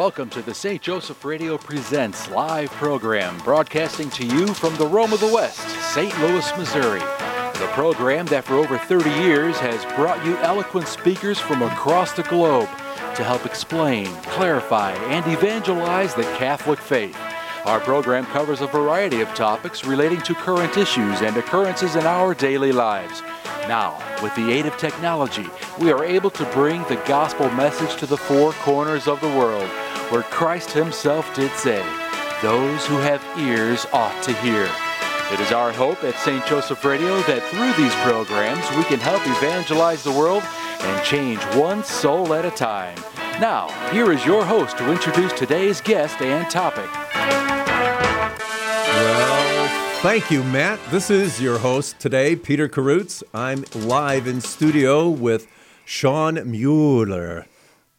welcome to the St. Joseph Radio Presents live program, broadcasting to you from the Rome of the West, St. Louis, Missouri. The program that for over 30 years has brought you eloquent speakers from across the globe to help explain, clarify, and evangelize the Catholic faith. Our program covers a variety of topics relating to current issues and occurrences in our daily lives. Now, with the aid of technology, we are able to bring the gospel message to the four corners of the world, where Christ Himself did say, Those who have ears ought to hear. It is our hope at St. Joseph Radio that through these programs we can help evangelize the world and change one soul at a time. Now, here is your host to introduce today's guest and topic. Well, thank you, Matt. This is your host today, Peter Karutz. I'm live in studio with Shawn Mueller,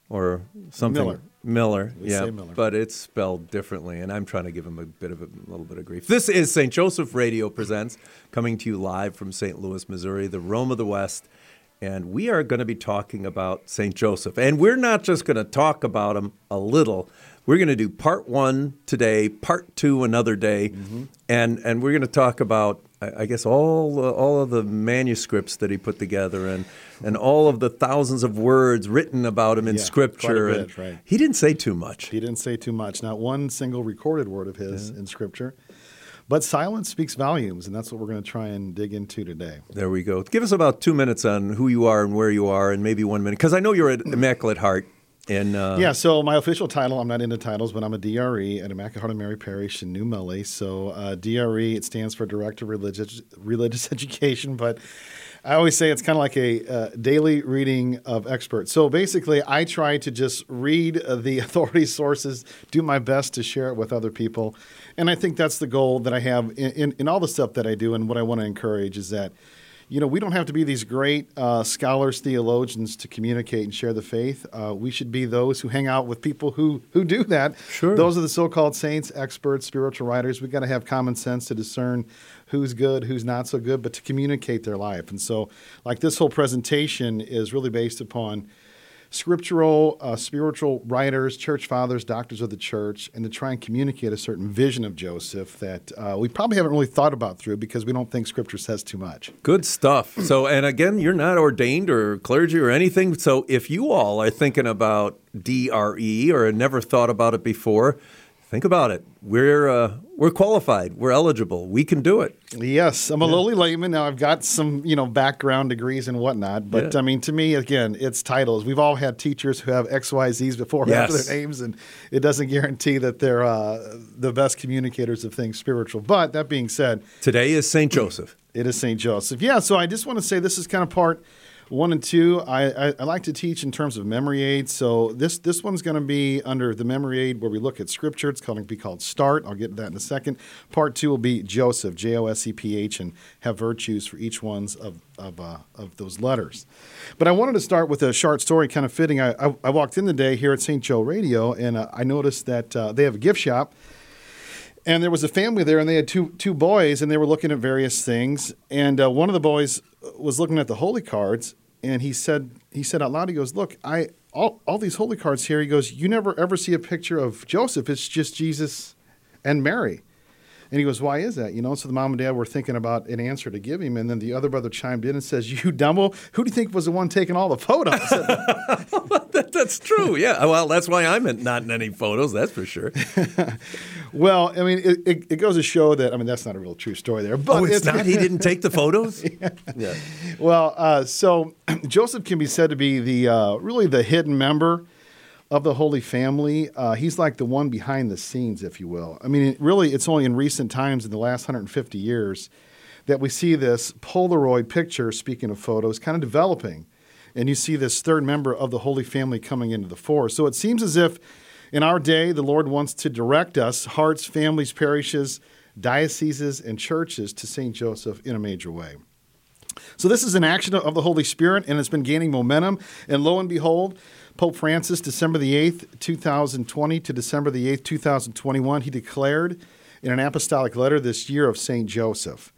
or something. Miller. Miller, We yeah, Miller. but it's spelled differently, and I'm trying to give him a bit of a, little bit of grief. This is St. Joseph Radio presents, coming to you live from St. Louis, Missouri, the Rome of the West, and we are going to be talking about St. Joseph, and we're not just going to talk about him a little. We're going to do part one today, part two another day, Mm-hmm. and and we're going to talk about, I guess, all uh, all of the manuscripts that he put together, and and all of the thousands of words written about him in Yeah, Scripture. a and right. He didn't say too much. He didn't say too much, not one single recorded word of his in Scripture. But silence speaks volumes, and that's what we're going to try and dig into today. There we go. Give us about two minutes on who you are and where you are, and maybe one minute, because I know you're at Immaculate Heart. And uh, yeah, so my official title, I'm not into titles, but I'm a DRE at Immaculate Mary Parish in New Melle. So uh, DRE, it stands for Director of Religious, Religious Education, but I always say it's kind of like a uh, daily reading of experts. So basically, I try to just read uh, the authority sources, do my best to share it with other people. And I think that's the goal that I have in, in, in all the stuff that I do. And what I want to encourage is that you know, we don't have to be these great uh, scholars, theologians to communicate and share the faith. Uh, we should be those who hang out with people who who do that. Sure. Those are the so-called saints, experts, spiritual writers. We've got to have common sense to discern who's good, who's not so good, but to communicate their life. And so, like this whole presentation is really based upon scriptural, uh, spiritual writers, church fathers, doctors of the church, and to try and communicate a certain vision of Joseph that uh, we probably haven't really thought about through because we don't think Scripture says too much. Good stuff. So, and again, you're not ordained or clergy or anything. So, if you all are thinking about DRE or never thought about it before, think about it. We're uh, we're qualified. We're eligible. We can do it. Yes, I'm a lowly layman. Now I've got some, you know, background degrees and whatnot, but Yeah. I mean, to me, again, it's titles. We've all had teachers who have X, Y, Z's before or after their names, and it doesn't guarantee that they're uh, the best communicators of things spiritual. But that being said, Today is St. Joseph. it is St. Joseph. Yeah, so I just want to say this is kind of part one and two. I, I, I like to teach in terms of memory aid. So this this one's going to be under the memory aid where we look at scripture. It's going to be called Start. I'll get to that in a second. Part two will be Joseph, J O S E P H, and have virtues for each ones of of, uh, of those letters. But I wanted to start with a short story, kind of fitting. I, I, I walked in today here at St. Joe Radio, and uh, I noticed that uh, they have a gift shop and there was a family there, and they had two two boys, and they were looking at various things. And uh, one of the boys was looking at the holy cards, and he said he said out loud, he goes, "Look, I all all these holy cards here." He goes, "You never ever see a picture of Joseph. It's just Jesus and Mary." And he goes, "Why is that?" You know. So the mom and dad were thinking about an answer to give him, and then the other brother chimed in and says, "You dumbo, who do you think was the one taking all the photos?" That, that's true. Yeah. Well, that's why I'm not in any photos. That's for sure. well, I mean, it, it, it goes to show that I mean that's not a real true story there, but Oh, it's not. He didn't take the photos. yeah. Well, uh, so Joseph can be said to be the uh, really the hidden member of the Holy Family. Uh, he's like the one behind the scenes, if you will. I mean, really, it's only in recent times, in the last 150 years, that we see this Polaroid picture. Speaking of photos, kind of developing, and you see this third member of the Holy Family coming into the fore. So it seems as if in our day, the Lord wants to direct us, hearts, families, parishes, dioceses, and churches to St. Joseph in a major way. So this is an action of the Holy Spirit, and it's been gaining momentum. And lo and behold, Pope Francis, December the 8th, 2020 to December the 8th, 2021, he declared in an apostolic letter this year of St. Joseph.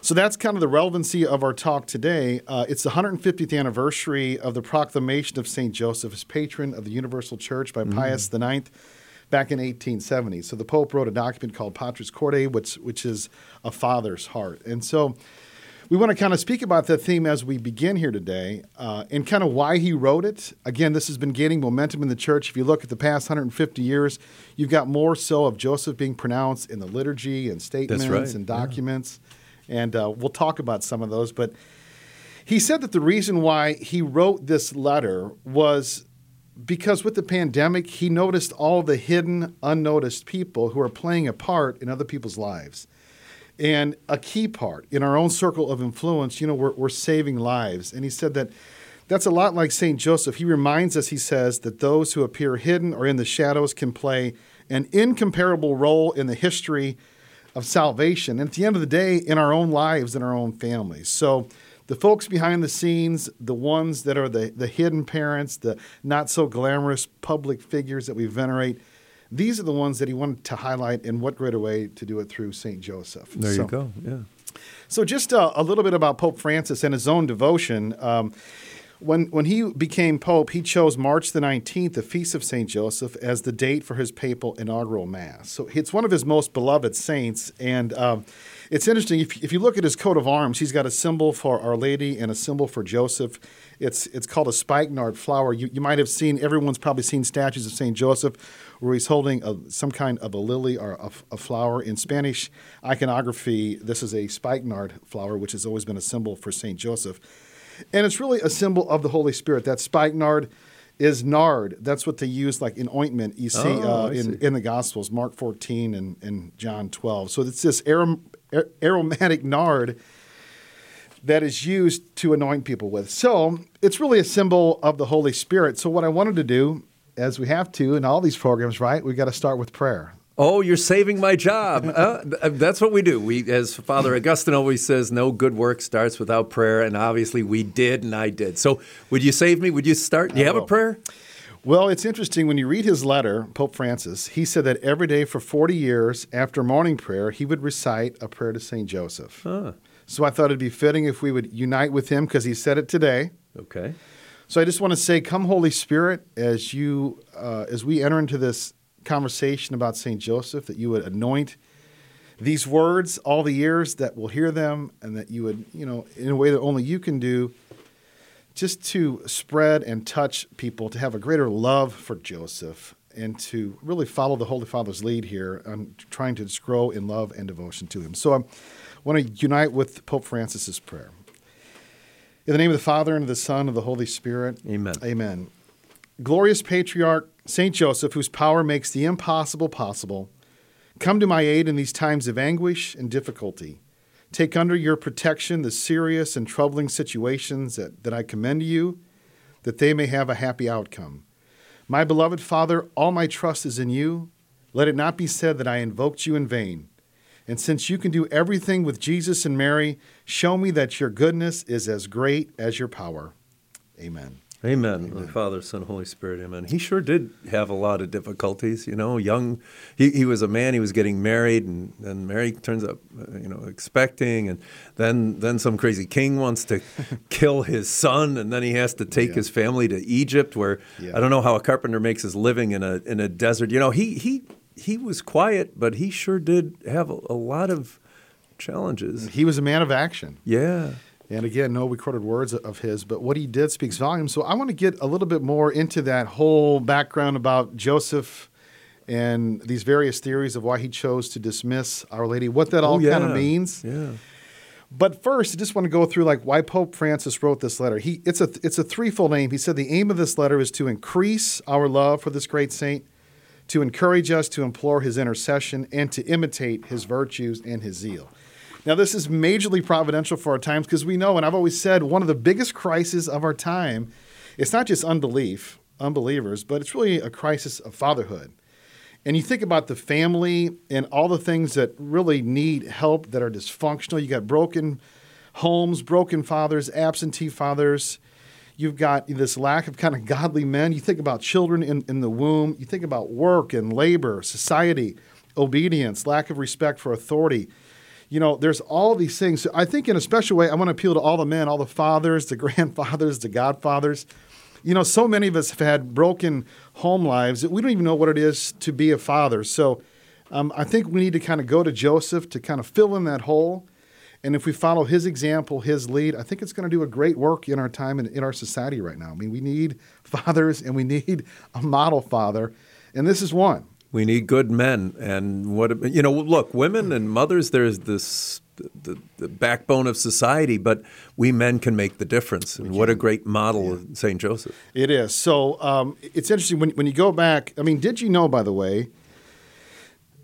So that's kind of the relevancy of our talk today. Uh, it's the 150th anniversary of the proclamation of St. Joseph as patron of the Universal Church by Pius IX back in 1870. So the Pope wrote a document called Patris Corde, which, which is a father's heart. And so we want to kind of speak about that theme as we begin here today uh, and kind of why he wrote it. Again, this has been gaining momentum in the church. If you look at the past 150 years, you've got more so of Joseph being pronounced in the liturgy and statements right, and documents. Yeah. And uh, we'll talk about some of those. But he said that the reason why he wrote this letter was because with the pandemic, he noticed all the hidden, unnoticed people who are playing a part in other people's lives. And a key part in our own circle of influence, you know, we're, we're saving lives. And he said that that's a lot like St. Joseph. He reminds us, he says, that those who appear hidden or in the shadows can play an incomparable role in the history of salvation. And at the end of the day, in our own lives and our own families. So, the folks behind the scenes, the ones that are the, the hidden parents, the not so glamorous public figures that we venerate, these are the ones that he wanted to highlight, and what greater way to do it through St. Joseph. There so, you go, yeah. So, just uh, a little bit about Pope Francis and his own devotion. Um, when, when he became Pope, he chose March the 19th, the Feast of St. Joseph, as the date for his papal inaugural Mass. So, it's one of his most beloved saints. And um, it's interesting, if, if you look at his coat of arms, he's got a symbol for Our Lady and a symbol for Joseph. It's, it's called a spikenard flower. You, you might have seen, everyone's probably seen statues of St. Joseph where he's holding a, some kind of a lily or a, a, flower. In Spanish iconography, this is a spikenard flower, which has always been a symbol for St. Joseph. And it's really a symbol of the Holy Spirit. That spikenard is nard. That's what they use like in ointment. You see, oh, uh, in, see. in the Gospels, Mark 14 and, and John 12. So it's this arom- aromatic nard that is used to anoint people with. So it's really a symbol of the Holy Spirit. So what I wanted to do as we have to in all these programs, right? We got to start with prayer. Oh, you're saving my job. uh, that's what we do. We, as Father Augustine always says, no good work starts without prayer, and obviously we did, and I did. So, would you save me? Would you start? Do you have a prayer? Well, it's interesting when you read his letter, Pope Francis. He said that every day for 40 years after morning prayer, he would recite a prayer to Saint Joseph. Huh. So I thought it'd be fitting if we would unite with him because he said it today. Okay. So I just want to say, come Holy Spirit, as you uh, as we enter into this conversation about Saint Joseph, that you would anoint these words all the ears that will hear them, and that you would, you know, in a way that only you can do, just to spread and touch people, to have a greater love for Joseph, and to really follow the Holy Father's lead here on trying to just grow in love and devotion to Him. So I want to unite with Pope Francis's prayer. In the name of the Father, and of the Son, and of the Holy Spirit. Amen. Amen. Glorious Patriarch, St. Joseph, whose power makes the impossible possible, come to my aid in these times of anguish and difficulty. Take under your protection the serious and troubling situations that, that I commend to you, that they may have a happy outcome. My beloved Father, all my trust is in you. Let it not be said that I invoked you in vain. And since you can do everything with Jesus and Mary, show me that your goodness is as great as your power. Amen. Amen. Amen. Father, Son, Holy Spirit. Amen. He sure did have a lot of difficulties. You know, young. He, he was a man. He was getting married, and then Mary turns up, uh, you know, expecting, and then then some crazy king wants to kill his son, and then he has to take yeah. his family to Egypt, where yeah. I don't know how a carpenter makes his living in a in a desert. You know, he he he was quiet, but he sure did have a, a lot of challenges. He was a man of action. Yeah. And again, no recorded words of his, but what he did speaks volumes. So I want to get a little bit more into that whole background about Joseph and these various theories of why he chose to dismiss Our Lady, what that oh, all oh, yeah. kind of means. Yeah. But first, I just want to go through like why Pope Francis wrote this letter. He it's a it's a threefold aim. He said the aim of this letter is to increase our love for this great saint, to encourage us to implore his intercession, and to imitate his virtues and his zeal. Now, this is majorly providential for our times because we know, and I've always said, one of the biggest crises of our time, it's not just unbelief, unbelievers, but it's really a crisis of fatherhood. And you think about the family and all the things that really need help that are dysfunctional. You got broken homes, broken fathers, absentee fathers. You've got this lack of kind of godly men. You think about children in, in the womb. You think about work and labor, society, obedience, lack of respect for authority. You know, there's all these things. So I think in a special way, I want to appeal to all the men, all the fathers, the grandfathers, the godfathers. You know, so many of us have had broken home lives that we don't even know what it is to be a father. So um, I think we need to kind of go to Joseph to kind of fill in that hole. And if we follow his example, his lead, I think it's going to do a great work in our time and in our society right now. I mean, we need fathers and we need a model father, and this is one. We need good men, and what you know. Look, women and mothers. There's this the, the backbone of society, but we men can make the difference. And what a great model yeah. St. Joseph. It is. So um, it's interesting when, when you go back. I mean, did you know, by the way,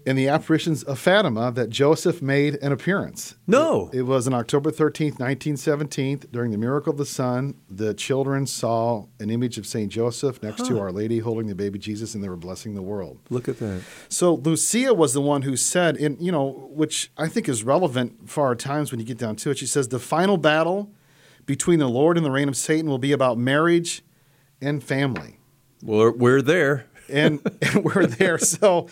in the apparitions of Fatima that Joseph made an appearance. No. It, it, was on October 13th, 1917, during the Miracle of the Sun. The children saw an image of St. Joseph next huh. to Our Lady holding the baby Jesus, and they were blessing the world. Look at that. So Lucia was the one who said, in, you know, which I think is relevant for our times when you get down to it. She says, the final battle between the Lord and the reign of Satan will be about marriage and family. Well, we're there. and, and we're there. So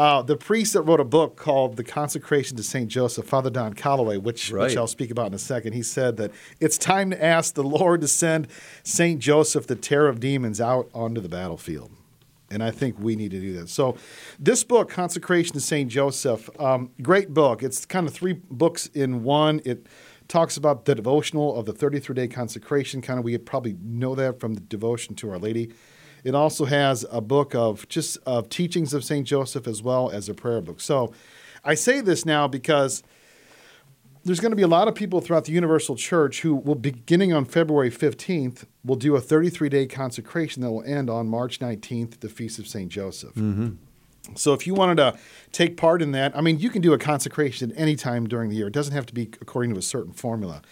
uh, the priest that wrote a book called The Consecration to St. Joseph, Father Don Calloway, which, right. which I'll speak about in a second, he said that it's time to ask the Lord to send St. Joseph, the terror of demons, out onto the battlefield. And I think we need to do that. So, this book, Consecration to St. Joseph, um, great book. It's kind of three books in one. It talks about the devotional of the 33 day consecration. Kind of, we probably know that from the devotion to Our Lady. It also has a book of just of teachings of St. Joseph as well as a prayer book. So I say this now because there's going to be a lot of people throughout the Universal Church who will, beginning on February 15th, will do a 33 day consecration that will end on March 19th, the Feast of St. Joseph. Mm-hmm. So if you wanted to take part in that, I mean, you can do a consecration at any time during the year. It doesn't have to be according to a certain formula.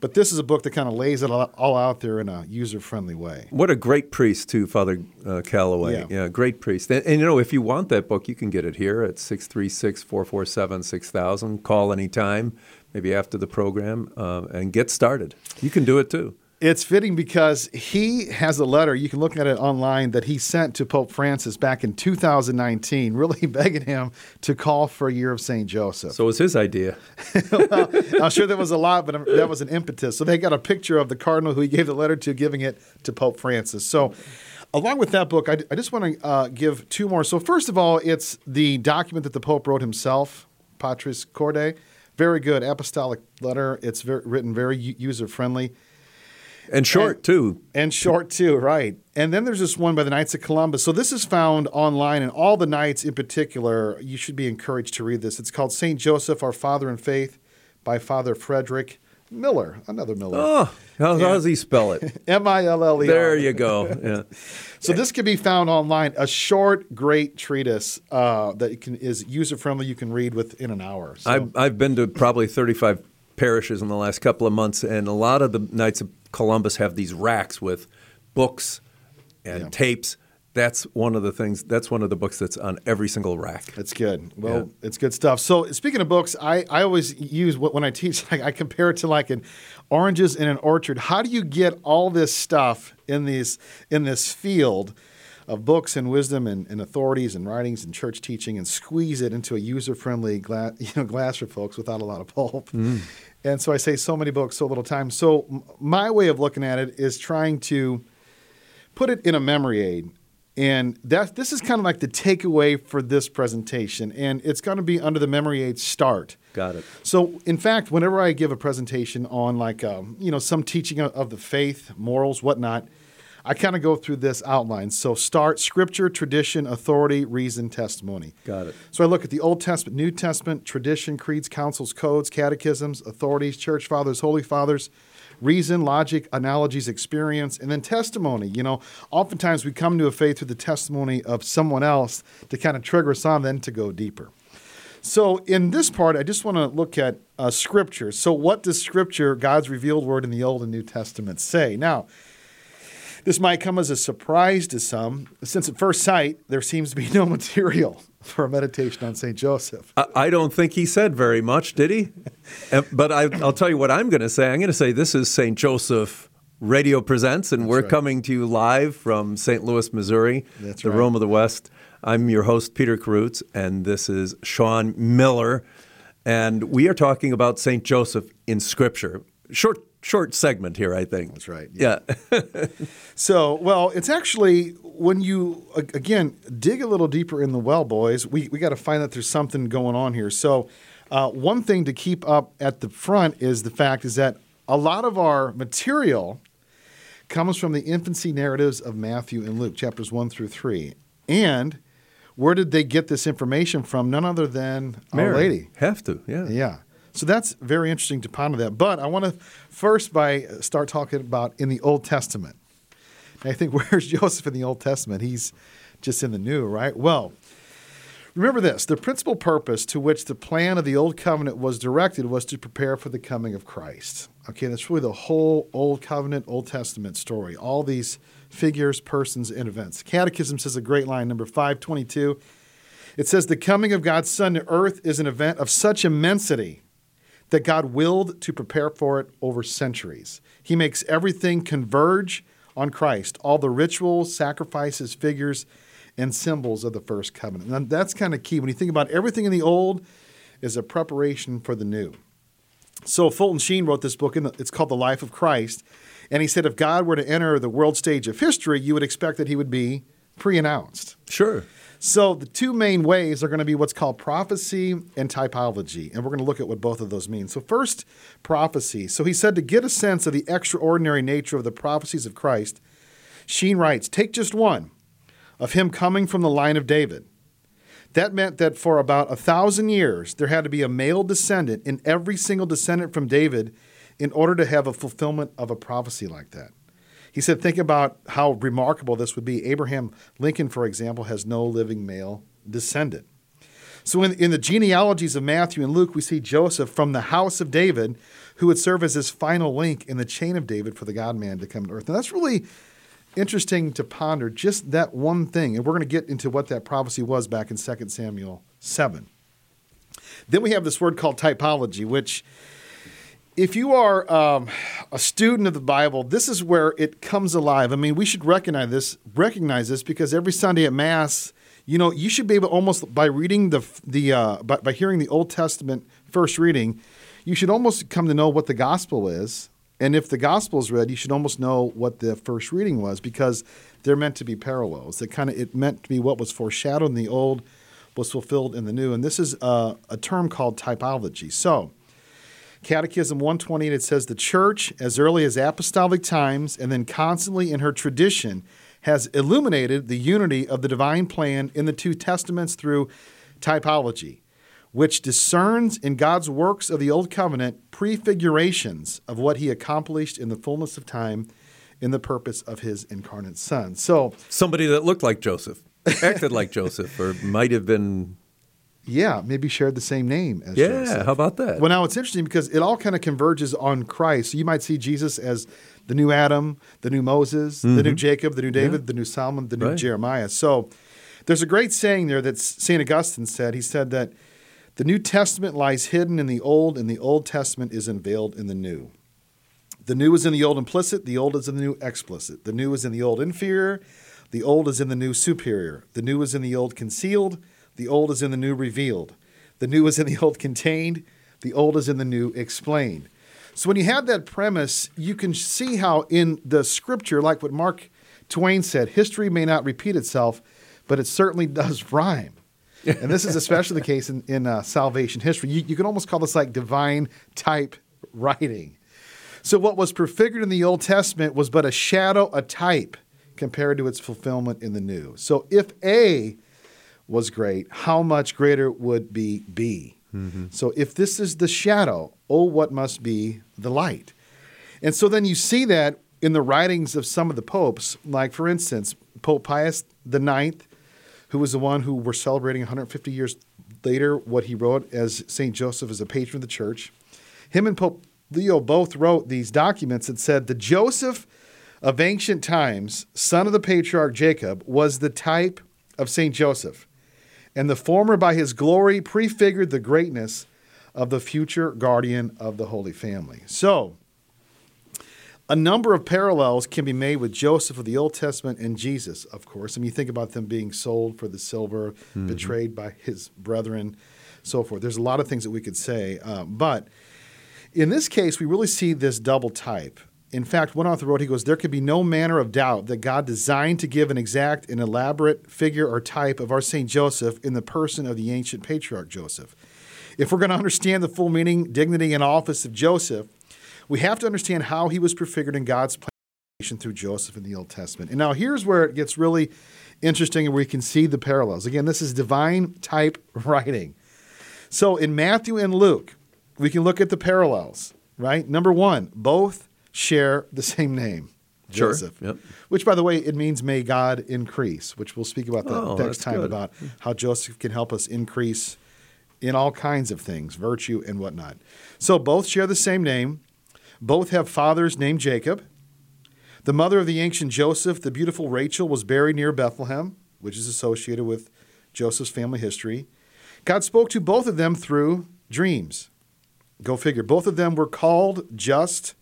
But this is a book that kind of lays it all out there in a user friendly way. What a great priest, too, Father uh, Calloway. Yeah. yeah. great priest. And, and, you know, if you want that book, you can get it here at 636 447 6000. Call anytime, maybe after the program, uh, and get started. You can do it too. It's fitting because he has a letter, you can look at it online, that he sent to Pope Francis back in 2019, really begging him to call for a year of St. Joseph. So it was his idea. well, I'm sure there was a lot, but that was an impetus. So they got a picture of the cardinal who he gave the letter to, giving it to Pope Francis. So along with that book, I, I just want to uh, give two more. So, first of all, it's the document that the Pope wrote himself, Patris Corde. Very good apostolic letter. It's very, written very user friendly. And short and, too. And short too, right. And then there's this one by the Knights of Columbus. So this is found online, and all the Knights in particular, you should be encouraged to read this. It's called St. Joseph, Our Father in Faith by Father Frederick Miller, another Miller. Oh, how, how does he spell it? M I L L E. There you go. Yeah. so this can be found online. A short, great treatise uh, that can, is user friendly. You can read within an hour. So. I've, I've been to probably 35 parishes in the last couple of months, and a lot of the Knights of Columbus have these racks with books and yeah. tapes. That's one of the things. That's one of the books that's on every single rack. That's good. Well, yeah. it's good stuff. So, speaking of books, I, I always use when I teach. I, I compare it to like an oranges in an orchard. How do you get all this stuff in these in this field? of books and wisdom and, and, authorities and writings and church teaching and squeeze it into a user-friendly glass, you know, glass for folks without a lot of pulp. Mm. And so I say so many books, so little time. So my way of looking at it is trying to put it in a memory aid. And that this is kind of like the takeaway for this presentation. And it's going to be under the memory aid start. Got it. So, in fact, whenever I give a presentation on like um, you know some teaching of, of the faith, morals, whatnot, I kind of go through this outline. So start scripture, tradition, authority, reason, testimony. Got it. So I look at the Old Testament, New Testament, tradition, creeds, councils, codes, catechisms, authorities, church fathers, holy fathers, reason, logic, analogies, experience, and then testimony. You know, oftentimes we come to a faith through the testimony of someone else to kind of trigger us on, then to go deeper. So, in this part, I just want to look at uh, Scripture. So, what does Scripture, God's revealed word in the Old and New Testament, say? Now, this might come as a surprise to some, since at first sight, there seems to be no material for a meditation on St. Joseph. I don't think he said very much, did he? Uh, but I, will tell you what I'm going to say. I'm going to say this is St. Joseph Radio Presents, and That's we're right. coming to you live from St. Louis, Missouri, That's the right. Rome of the West. I'm your host, Peter Karutz, and this is Shawn Miller. And we are talking about St. Joseph in Scripture. Short, short segment here, I think. That's right. Yeah. So, well, it's actually when you again dig a little deeper in the well, boys. We we got to find that there's something going on here. So, uh, one thing to keep up at the front is the fact is that a lot of our material comes from the infancy narratives of Matthew and Luke, chapters one through three. And where did they get this information from? None other than Our Lady. Have to, yeah. Yeah. So that's very interesting to ponder that. But I want to first by uh, start talking about in the Old Testament. And I think where's Joseph in the Old Testament? He's just in the New, right? Well, remember this: the principal purpose to which the plan of the Old Covenant was directed was to prepare for the coming of Christ. Okay, that's really the whole Old Covenant, Old Testament story. All these figures, persons, and events. Catechism says a great line, number five twenty-two. It says, The coming of God's Son to earth is an event of such immensity that God willed to prepare for it over centuries. He makes everything converge on Christ, all the rituals, sacrifices, figures, and symbols of the first covenant. And that's kind of key. When you think about everything in the old is a preparation for the new. So Fulton Sheen wrote this book, and it's called The Life of Christ. And he said if God were to enter the world stage of history, you would expect that he would be pre-announced. Sure. So the two main ways are going to be what's called prophecy and typology, and we're going to look at what both of those mean. So first, prophecy. So he said to get a sense of the extraordinary nature of the prophecies of Christ, Sheen writes, take just one of him coming from the line of David. That meant that for about a thousand years, there had to be a male descendant in every single descendant from David in order to have a fulfillment of a prophecy like that. He said, think about how remarkable this would be. Abraham Lincoln, for example, has no living male descendant. So, in, in the genealogies of Matthew and Luke, we see Joseph from the house of David, who would serve as his final link in the chain of David for the God man to come to earth. And that's really interesting to ponder, just that one thing. And we're going to get into what that prophecy was back in 2 Samuel 7. Then we have this word called typology, which if you are um, a student of the Bible, this is where it comes alive. I mean, we should recognize this, recognize this, because every Sunday at Mass, you know, you should be able almost by reading the the uh, by, by hearing the Old Testament first reading, you should almost come to know what the gospel is. And if the gospel is read, you should almost know what the first reading was, because they're meant to be parallels. It kind of it meant to be what was foreshadowed in the old was fulfilled in the new, and this is a, a term called typology. So. Catechism 128, it says the church, as early as apostolic times and then constantly in her tradition, has illuminated the unity of the divine plan in the two testaments through typology, which discerns in God's works of the Old Covenant prefigurations of what he accomplished in the fullness of time in the purpose of his incarnate Son. So, Somebody that looked like Joseph, acted like Joseph, or might have been. Yeah, maybe shared the same name as Jesus. Yeah, Joseph. how about that? Well, now it's interesting because it all kind of converges on Christ. So you might see Jesus as the new Adam, the new Moses, the new Jacob, the new David, the new Solomon, the new Mm-hmm. Right. Jeremiah. So there's a great saying there that St. Augustine said. He said that the New Testament lies hidden in the Old, and the Old Testament is unveiled in the New. The new is in the old implicit, the old is in the new explicit. The new is in the old inferior, the old is in the new superior. The new is in the old concealed, the old is in the new revealed. The new is in the old contained, the old is in the new explained. So when you have that premise, you can see how in the scripture, like what Mark Twain said, history may not repeat itself, but it certainly does rhyme. and this is especially the case in, in uh, salvation history. You, you can almost call this like divine type writing. So, what was prefigured in the Old Testament was but a shadow, a type, compared to its fulfillment in the New. So, if A was great, how much greater would be B? Mm-hmm. So, if this is the shadow, oh, what must be the light? And so then you see that in the writings of some of the popes, like for instance, Pope Pius IX, who was the one who we're celebrating 150 years later, what he wrote as St. Joseph as a patron of the church. Him and Pope Leo both wrote these documents that said the Joseph of ancient times, son of the patriarch Jacob, was the type of St. Joseph. And the former, by his glory, prefigured the greatness of the future guardian of the Holy Family. So, a number of parallels can be made with Joseph of the Old Testament and Jesus, of course. I mean, you think about them being sold for the silver, betrayed by his brethren. so forth. There's a lot of things that we could say, uh, but in this case, we really see this double type. In fact, one author wrote, he goes, There could be no manner of doubt that God designed to give an exact and elaborate figure or type of our St. Joseph in the person of the ancient patriarch Joseph. If we're going to understand the full meaning, dignity, and office of Joseph, we have to understand how he was prefigured in God's plan through Joseph in the Old Testament. And now here's where it gets really interesting and where you can see the parallels. Again, this is divine type writing. So in Matthew and Luke, we can look at the parallels, right? Number one, both share the same name. Sure. Joseph. Yep. Which, by the way, it means may God increase, which we'll speak about that Oh, next time good. about how Joseph can help us increase in all kinds of things, virtue and whatnot. So both share the same name. Both have fathers named Jacob. The mother of the ancient Joseph, the beautiful Rachel, was buried near Bethlehem, which is associated with Joseph's family history. God spoke to both of them through dreams. Go figure. Both of them were called just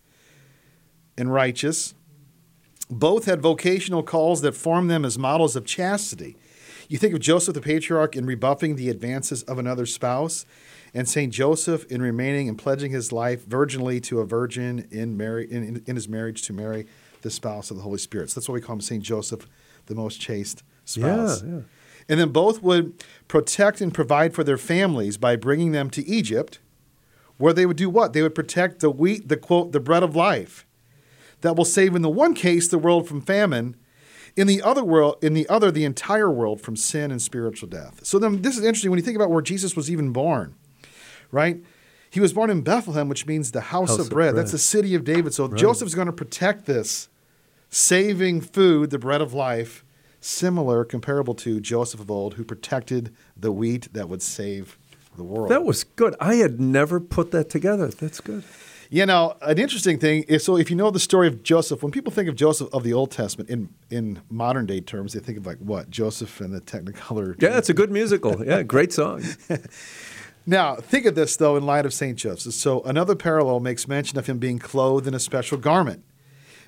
and righteous. Both had vocational calls that formed them as models of chastity. You think of Joseph the patriarch in rebuffing the advances of another spouse, and Saint Joseph in remaining and pledging his life virginally to a virgin in, in, in his marriage to marry the spouse of the Holy Spirit. So that's why we call him Saint Joseph, the most chaste spouse. Yeah, yeah. And then both would protect and provide for their families by bringing them to Egypt, where they would do what? They would protect the wheat, the quote, the bread of life that will save in the one case the world from famine, in the other world, in the other the entire world from sin and spiritual death. So then this is interesting when you think about where Jesus was even born, right? He was born in Bethlehem, which means the house, House of, of bread. bread. That's the city of David. So Joseph's going to protect this, saving food, the bread of life, similar, comparable to Joseph of old, who protected the wheat that would save the world. That was good. I had never put that together. That's good. You know, an interesting thing is so if you know the story of Joseph, when people think of Joseph of the Old Testament in in modern day terms, they think of like what Joseph and the Technicolor. Yeah, it's a good musical. Yeah, great song. Now, think of this though in light of Saint Joseph. So another parallel makes mention of him being clothed in a special garment.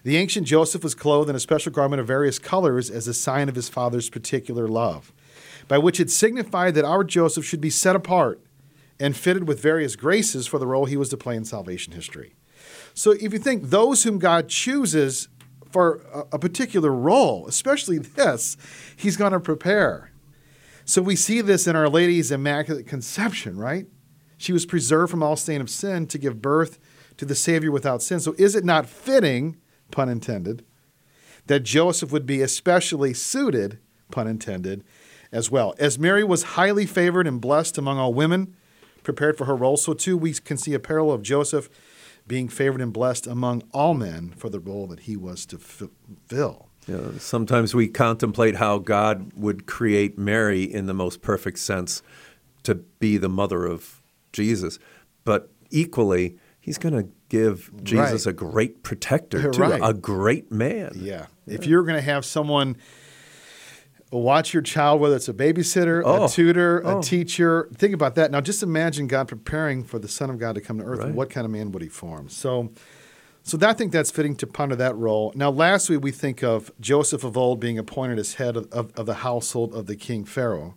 The ancient Joseph was clothed in a special garment of various colors as a sign of his father's particular love, by which it signified that our Joseph should be set apart and fitted with various graces for the role he was to play in salvation history. So if you think those whom God chooses for a, particular role, especially this, he's going to prepare. So we see this in Our Lady's Immaculate Conception, right? She was preserved from all stain of sin to give birth to the Savior without sin. So is it not fitting, pun intended, that Joseph would be especially suited, pun intended, as well? As Mary was highly favored and blessed among all women, prepared for her role, so too we can see a parallel of Joseph being favored and blessed among all men for the role that he was to fulfill. You know, sometimes we contemplate how God would create Mary in the most perfect sense to be the mother of Jesus, but equally, He's going to give Jesus Right. a great protector, too, Right. a great man. Yeah. If you're going to have someone watch your child, whether it's a babysitter, Oh. a tutor, Oh. a teacher, think about that. Now, just imagine God preparing for the Son of God to come to earth. Right. What kind of man would he form? So, so that, I think that's fitting to ponder that role. Now, lastly, we think of Joseph of old being appointed as head of, of, of the household of the king Pharaoh.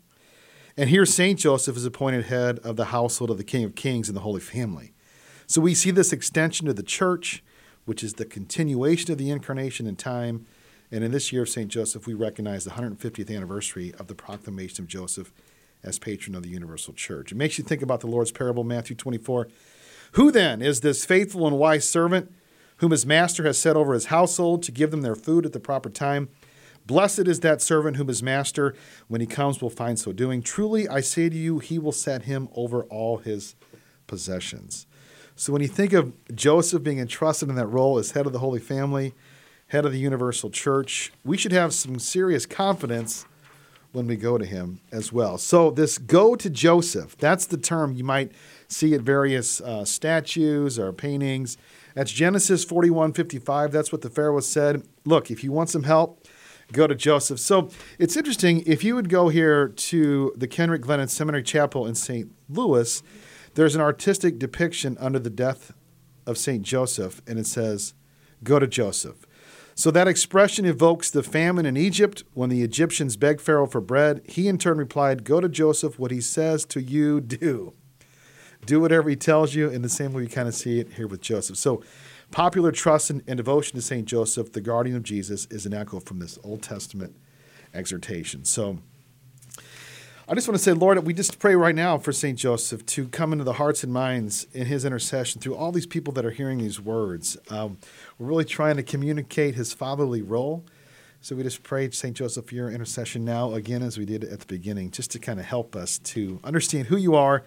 And here, Saint Joseph is appointed head of the household of the King of Kings and the Holy Family. So we see this extension to the church, which is the continuation of the incarnation in time. And in this year of St. Joseph, we recognize the 150th anniversary of the proclamation of Joseph as patron of the universal church. It makes you think about the Lord's parable, Matthew 24. Who then is this faithful and wise servant whom his master has set over his household to give them their food at the proper time? Blessed is that servant whom his master, when he comes, will find so doing. Truly, I say to you, he will set him over all his possessions. So when you think of Joseph being entrusted in that role as head of the Holy Family, head of the universal church, we should have some serious confidence when we go to him as well. So this go to Joseph, that's the term you might see at various uh, statues or paintings. That's Genesis 41, 55. That's what the Pharaoh said. Look, if you want some help, go to Joseph. So it's interesting. If you would go here to the Kenrick Glennon Seminary Chapel in St. Louis, there's an artistic depiction under the death of St. Joseph, and it says, Go to Joseph. So that expression evokes the famine in Egypt when the Egyptians begged Pharaoh for bread. He in turn replied, Go to Joseph, what he says to you, do. Do whatever he tells you. In the same way, we kind of see it here with Joseph. So, popular trust and, and devotion to St. Joseph, the guardian of Jesus, is an echo from this Old Testament exhortation. So, I just want to say, Lord, we just pray right now for St. Joseph to come into the hearts and minds in his intercession through all these people that are hearing these words. Um, we're really trying to communicate his fatherly role. So we just pray, St. Joseph, for your intercession now, again, as we did at the beginning, just to kind of help us to understand who you are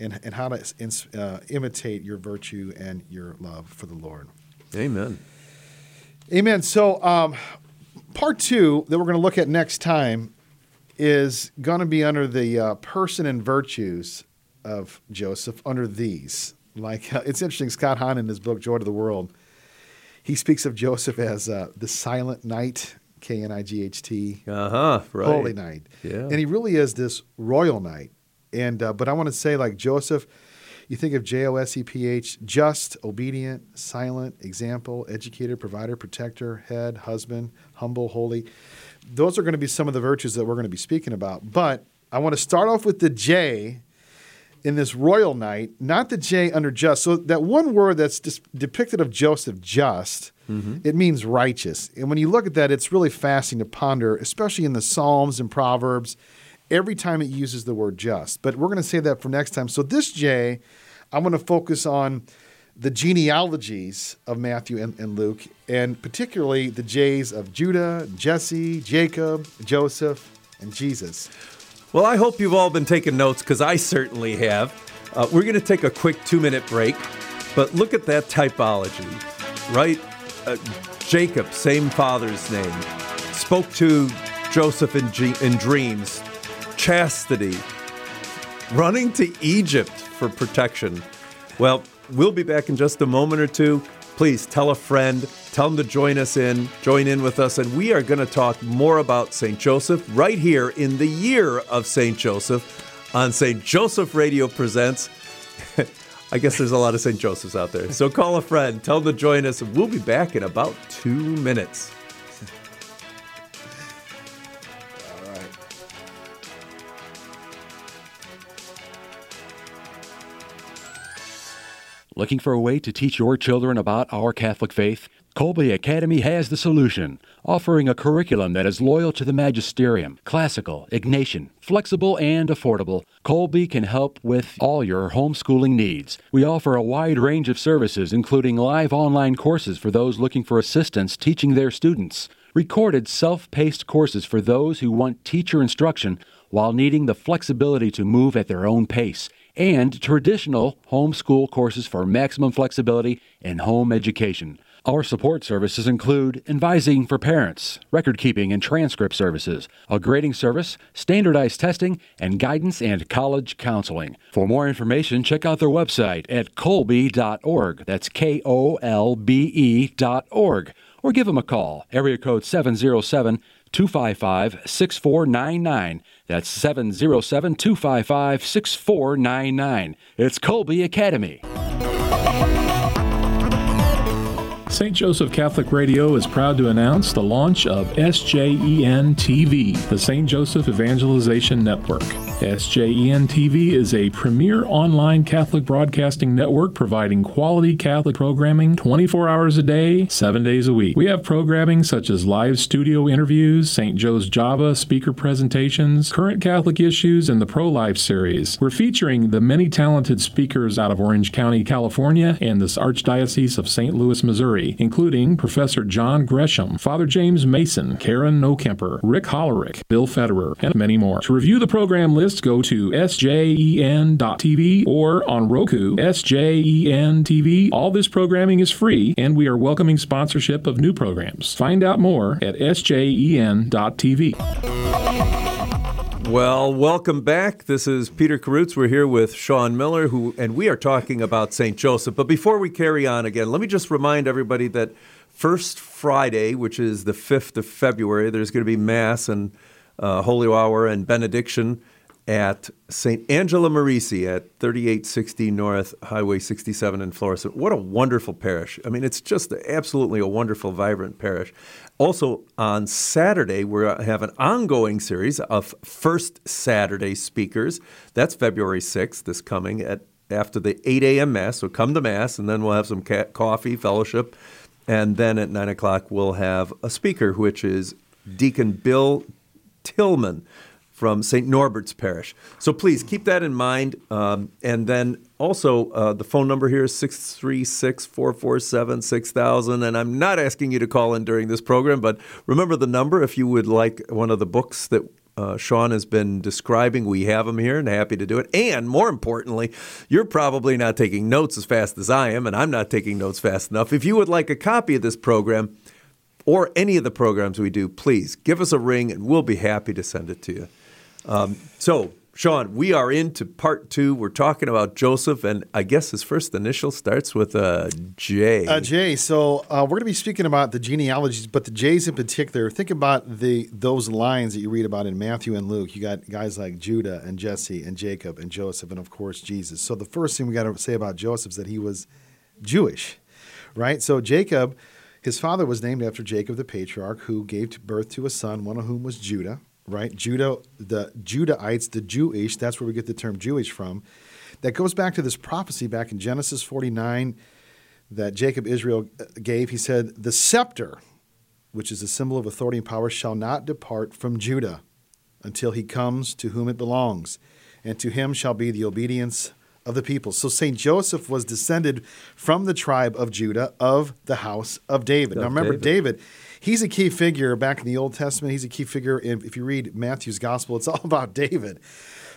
and, and how to uh, imitate your virtue and your love for the Lord. Amen. Amen. So, um, part two that we're going to look at next time is going to be under the uh, person and virtues of Joseph, under these. Like, uh, it's interesting, Scott Hahn in his book, Joy to the World, he speaks of Joseph as uh, the silent knight, K N I G H T. Uh huh. Right. Holy knight. Yeah. And he really is this royal knight. And uh, but I want to say, like Joseph, you think of J O S E P H, just, obedient, silent, example, educator, provider, protector, head, husband, humble, holy. Those are going to be some of the virtues that we're going to be speaking about. But I want to start off with the J in this royal knight, not the J under just. So that one word that's depicted of Joseph, just, mm-hmm. it means righteous. And when you look at that, it's really fascinating to ponder, especially in the Psalms and Proverbs, every time it uses the word just. But we're going to say that for next time. So this J, I'm going to focus on the genealogies of Matthew and, and Luke, and particularly the J's of Judah, Jesse, Jacob, Joseph, and Jesus. Well, I hope you've all been taking notes because I certainly have. Uh, we're going to take a quick two minute break, but look at that typology, right? Uh, Jacob, same father's name, spoke to Joseph in, G- in dreams, chastity, running to Egypt for protection. Well, we'll be back in just a moment or two please tell a friend, tell them to join us in, join in with us, and we are going to talk more about St. Joseph right here in the year of St. Joseph on St. Joseph Radio Presents. I guess there's a lot of St. Josephs out there. So call a friend, tell them to join us, and we'll be back in about two minutes. Looking for a way to teach your children about our Catholic faith? Kolbe Academy has the solution, offering a curriculum that is loyal to the magisterium, classical, Ignatian, flexible, and affordable. Kolbe can help with all your homeschooling needs. We offer a wide range of services, including live online courses for those looking for assistance teaching their students, recorded self paced courses for those who want teacher instruction while needing the flexibility to move at their own pace and traditional homeschool courses for maximum flexibility in home education. Our support services include advising for parents, record keeping and transcript services, a grading service, standardized testing, and guidance and college counseling. For more information, check out their website at kolbe.org. That's K O L B E.org. Or give them a call, area code 707 255 6499. That's 707 255 6499. It's Kolbe Academy. St. Joseph Catholic Radio is proud to announce the launch of SJEN TV, the St. Joseph Evangelization Network. SJEN TV is a premier online Catholic broadcasting network providing quality Catholic programming 24 hours a day, 7 days a week. We have programming such as live studio interviews, St. Joe's Java speaker presentations, current Catholic issues, and the Pro Life series. We're featuring the many talented speakers out of Orange County, California, and this Archdiocese of St. Louis, Missouri, including Professor John Gresham, Father James Mason, Karen Nokemper, Rick Hollerick, Bill Federer, and many more. To review the program list, go to sjen.tv or on Roku, SJEN TV. All this programming is free, and we are welcoming sponsorship of new programs. Find out more at sjen.tv. Well, welcome back. This is Peter Karutz. We're here with Shawn Miller, who, and we are talking about St. Joseph. But before we carry on again, let me just remind everybody that first Friday, which is the 5th of February, there's going to be Mass and uh, Holy Hour and benediction at St. Angela Merici at 3860 North Highway 67 in Florissant. What a wonderful parish. I mean, it's just absolutely a wonderful, vibrant parish. Also, on Saturday, we have an ongoing series of First Saturday speakers. That's February 6th, this coming at after the 8 a.m. Mass. So come to Mass, and then we'll have some ca- coffee, fellowship. And then at 9 o'clock, we'll have a speaker, which is Deacon Bill Tillman from St. Norbert's Parish. So please keep that in mind. Um, and then also, uh, the phone number here is 636 447 6000. And I'm not asking you to call in during this program, but remember the number if you would like one of the books that uh, Shawn has been describing. We have them here and happy to do it. And more importantly, you're probably not taking notes as fast as I am, and I'm not taking notes fast enough. If you would like a copy of this program, or any of the programs we do, please give us a ring and we'll be happy to send it to you. Um, so, Shawn, we are into part two. We're talking about Joseph, and I guess his first initial starts with a J. A J. So uh, we're going to be speaking about the genealogies, but the J's in particular. Think about the those lines that you read about in Matthew and Luke. You got guys like Judah and Jesse and Jacob and Joseph, and of course Jesus. So the first thing we got to say about Joseph is that he was Jewish, right? So Jacob, his father was named after Jacob the patriarch, who gave birth to a son, one of whom was Judah right? Judah, the Judahites, the Jewish, that's where we get the term Jewish from. That goes back to this prophecy back in Genesis 49 that Jacob Israel uh, gave. He said, The scepter, which is a symbol of authority and power, shall not depart from Judah until he comes to whom it belongs, and to him shall be the obedience of the people. So St. Joseph was descended from the tribe of Judah of the house of David. Of now remember, David. David he's a key figure back in the Old Testament. He's a key figure. In, if you read Matthew's gospel, it's all about David.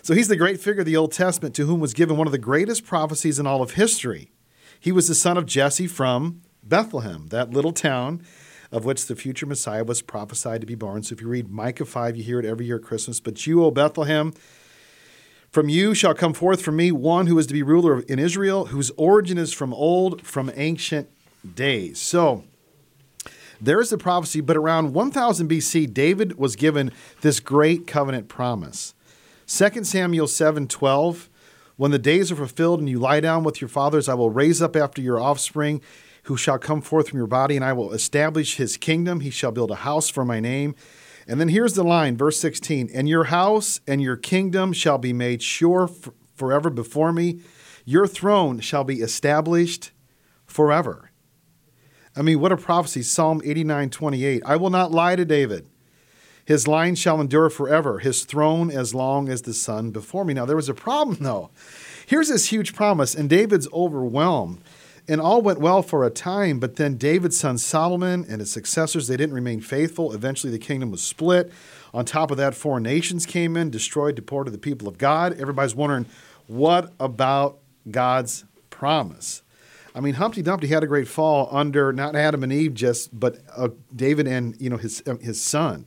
So he's the great figure of the Old Testament to whom was given one of the greatest prophecies in all of history. He was the son of Jesse from Bethlehem, that little town of which the future Messiah was prophesied to be born. So if you read Micah 5, you hear it every year at Christmas. But you, O Bethlehem, from you shall come forth from me one who is to be ruler in Israel, whose origin is from old, from ancient days. So there is the prophecy, but around 1000 BC, David was given this great covenant promise. 2 Samuel 7 12, when the days are fulfilled and you lie down with your fathers, I will raise up after your offspring, who shall come forth from your body, and I will establish his kingdom. He shall build a house for my name. And then here's the line, verse 16 And your house and your kingdom shall be made sure forever before me. Your throne shall be established forever. I mean, what a prophecy. Psalm 89 28. I will not lie to David. His line shall endure forever, his throne as long as the sun before me. Now, there was a problem, though. Here's this huge promise, and David's overwhelmed. And all went well for a time, but then David's son Solomon and his successors, they didn't remain faithful. Eventually, the kingdom was split. On top of that, foreign nations came in, destroyed, deported the people of God. Everybody's wondering, what about God's promise? I mean, Humpty Dumpty had a great fall under not Adam and Eve, just but uh, David and you know his uh, his son.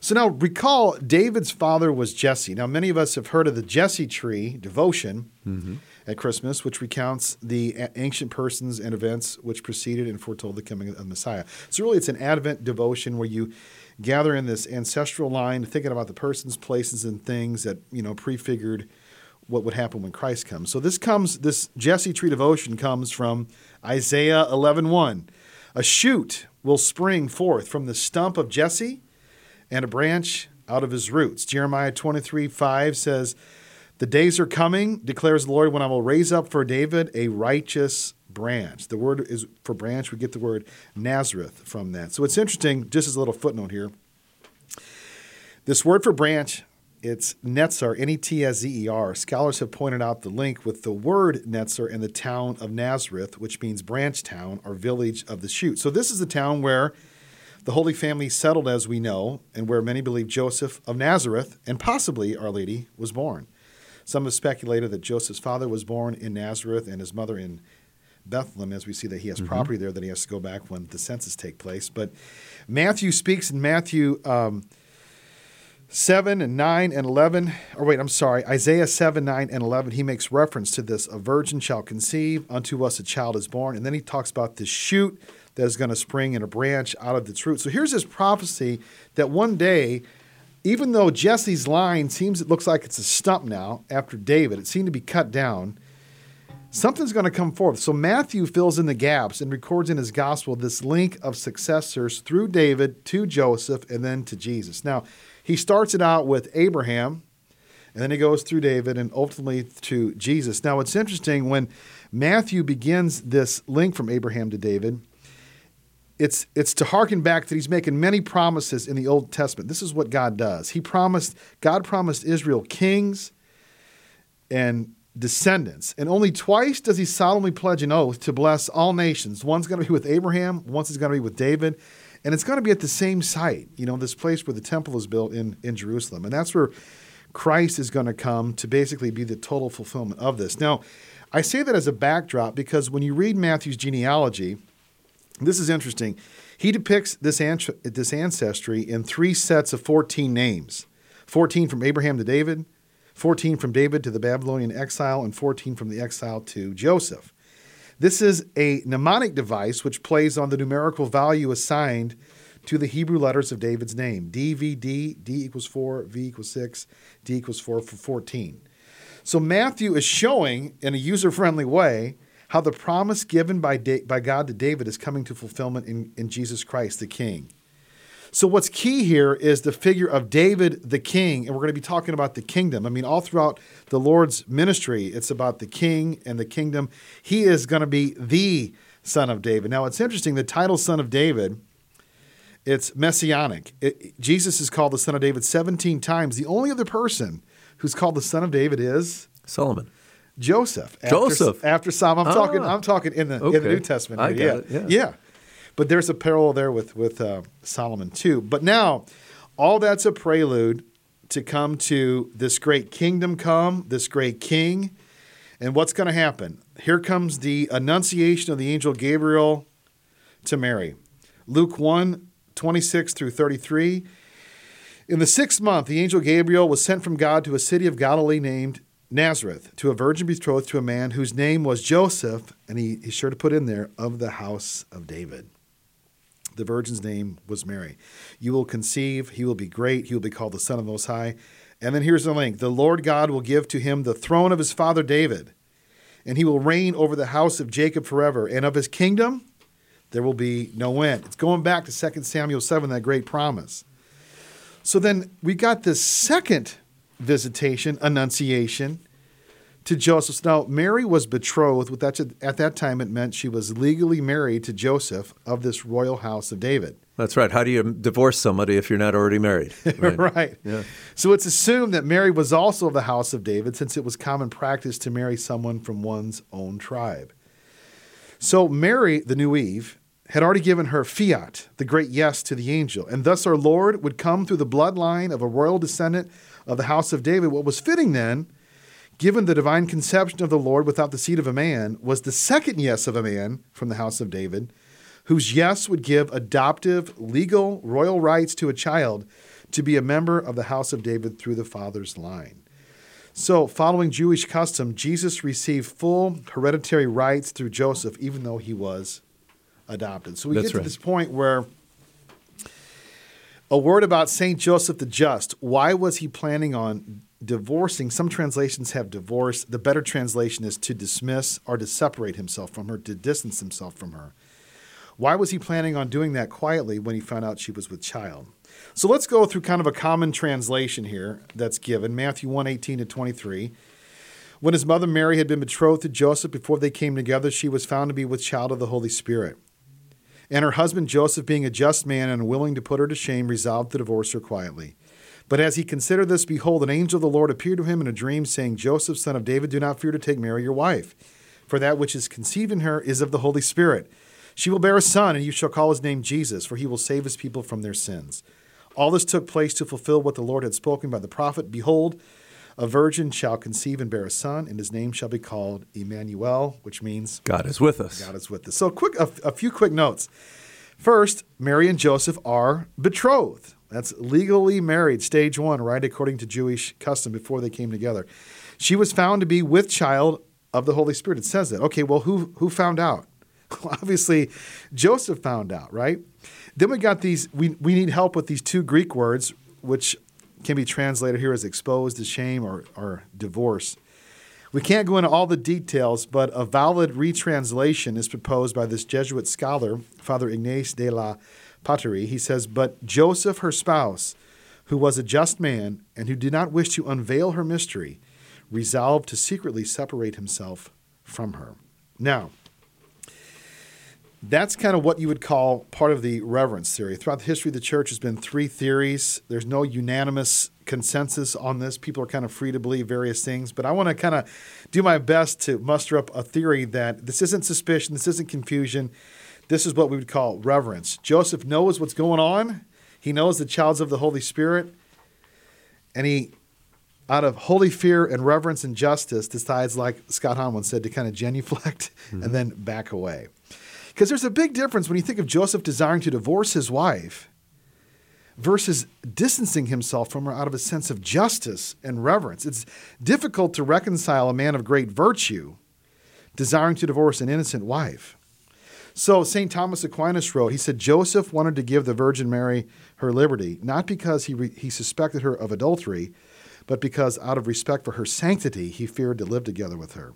So now recall, David's father was Jesse. Now many of us have heard of the Jesse tree devotion mm-hmm. at Christmas, which recounts the ancient persons and events which preceded and foretold the coming of the Messiah. So really, it's an Advent devotion where you gather in this ancestral line, thinking about the persons, places, and things that you know prefigured what would happen when Christ comes. So this comes this Jesse tree devotion comes from Isaiah 11:1. A shoot will spring forth from the stump of Jesse and a branch out of his roots. Jeremiah 23:5 says, "The days are coming, declares the Lord, when I will raise up for David a righteous branch." The word is for branch, we get the word Nazareth from that. So it's interesting, just as a little footnote here. This word for branch it's Netzer, N E T S Z E R. Scholars have pointed out the link with the word Netzer and the town of Nazareth, which means branch town or village of the shoot. So, this is the town where the Holy Family settled, as we know, and where many believe Joseph of Nazareth and possibly Our Lady was born. Some have speculated that Joseph's father was born in Nazareth and his mother in Bethlehem, as we see that he has mm-hmm. property there that he has to go back when the census take place. But Matthew speaks in Matthew. Um, 7 and 9 and 11, or wait, I'm sorry, Isaiah 7, 9 and 11, he makes reference to this. A virgin shall conceive, unto us a child is born. And then he talks about this shoot that is going to spring in a branch out of its root. So here's this prophecy that one day even though Jesse's line seems it looks like it's a stump now after David, it seemed to be cut down. Something's going to come forth. So Matthew fills in the gaps and records in his gospel this link of successors through David to Joseph and then to Jesus. Now, he starts it out with Abraham, and then he goes through David and ultimately to Jesus. Now, it's interesting when Matthew begins this link from Abraham to David it's it's to harken back that he's making many promises in the Old Testament. This is what God does. He promised God promised Israel kings and descendants, and only twice does he solemnly pledge an oath to bless all nations. One's going to be with Abraham, once is going to be with David, and it's going to be at the same site. You know, this place where the temple is built in in Jerusalem, and that's where Christ is going to come to basically be the total fulfillment of this. Now, I say that as a backdrop because when you read Matthew's genealogy this is interesting. He depicts this, this ancestry in three sets of 14 names 14 from Abraham to David, 14 from David to the Babylonian exile, and 14 from the exile to Joseph. This is a mnemonic device which plays on the numerical value assigned to the Hebrew letters of David's name D, V, D, D equals 4, V equals 6, D equals 4 for 14. So Matthew is showing in a user friendly way how the promise given by, da- by God to David is coming to fulfillment in, in Jesus Christ, the King. So, what's key here is the figure of David the king, and we're going to be talking about the kingdom. I mean, all throughout the Lord's ministry, it's about the king and the kingdom. He is going to be the son of David. Now, it's interesting the title son of David, it's messianic. It, Jesus is called the son of David 17 times. The only other person who's called the son of David is Solomon. Joseph. After, Joseph after Solomon. I'm ah, talking. I'm talking in the okay. in the New Testament. I yeah. It, yeah. yeah. But there's a parallel there with with uh, Solomon too. But now, all that's a prelude to come to this great kingdom come, this great king. And what's going to happen? Here comes the annunciation of the angel Gabriel to Mary. Luke 1 26 through 33. In the sixth month, the angel Gabriel was sent from God to a city of Galilee named Nazareth to a virgin betrothed to a man whose name was Joseph, and he, he's sure to put in there, of the house of David. The virgin's name was Mary. You will conceive, he will be great, he will be called the Son of the Most High. And then here's the link the Lord God will give to him the throne of his father David, and he will reign over the house of Jacob forever, and of his kingdom there will be no end. It's going back to 2 Samuel 7, that great promise. So then we got this second visitation, annunciation to Joseph. Now, Mary was betrothed. With that, at that time, it meant she was legally married to Joseph of this royal house of David. That's right. How do you divorce somebody if you're not already married? Right. right. Yeah. So it's assumed that Mary was also of the house of David, since it was common practice to marry someone from one's own tribe. So Mary, the new Eve, had already given her fiat, the great yes to the angel, and thus our Lord would come through the bloodline of a royal descendant of the house of David. What was fitting then, given the divine conception of the Lord without the seed of a man, was the second yes of a man from the house of David, whose yes would give adoptive, legal, royal rights to a child to be a member of the house of David through the father's line. So, following Jewish custom, Jesus received full hereditary rights through Joseph, even though he was adopted. So we That's get to right. this point where a word about Saint Joseph the Just. Why was he planning on divorcing? Some translations have divorce. The better translation is to dismiss or to separate himself from her, to distance himself from her. Why was he planning on doing that quietly when he found out she was with child? So let's go through kind of a common translation here that's given Matthew 1 18 to 23. When his mother Mary had been betrothed to Joseph before they came together, she was found to be with child of the Holy Spirit. And her husband Joseph, being a just man and unwilling to put her to shame, resolved to divorce her quietly. But as he considered this, behold, an angel of the Lord appeared to him in a dream, saying, Joseph, son of David, do not fear to take Mary your wife, for that which is conceived in her is of the Holy Spirit. She will bear a son, and you shall call his name Jesus, for he will save his people from their sins. All this took place to fulfill what the Lord had spoken by the prophet Behold, a virgin shall conceive and bear a son, and his name shall be called Emmanuel, which means God is with us. God is with us. So, quick, a, a few quick notes. First, Mary and Joseph are betrothed. That's legally married, stage one, right, according to Jewish custom before they came together. She was found to be with child of the Holy Spirit. It says that. Okay, well, who who found out? Obviously, Joseph found out, right? Then we got these. We we need help with these two Greek words, which can be translated here as exposed to shame or, or divorce. We can't go into all the details, but a valid retranslation is proposed by this Jesuit scholar, Father Ignace de la Potterie. He says, But Joseph, her spouse, who was a just man and who did not wish to unveil her mystery, resolved to secretly separate himself from her. Now, that's kind of what you would call part of the reverence theory. Throughout the history of the church, there's been three theories. There's no unanimous consensus on this. People are kind of free to believe various things, but I want to kind of do my best to muster up a theory that this isn't suspicion, this isn't confusion. This is what we would call reverence. Joseph knows what's going on. He knows the child's of the Holy Spirit, and he, out of holy fear and reverence and justice, decides, like Scott Hahn once said, to kind of genuflect mm-hmm. and then back away. Because there's a big difference when you think of Joseph desiring to divorce his wife versus distancing himself from her out of a sense of justice and reverence. It's difficult to reconcile a man of great virtue desiring to divorce an innocent wife. So St. Thomas Aquinas wrote, he said, Joseph wanted to give the Virgin Mary her liberty, not because he, re- he suspected her of adultery, but because out of respect for her sanctity, he feared to live together with her.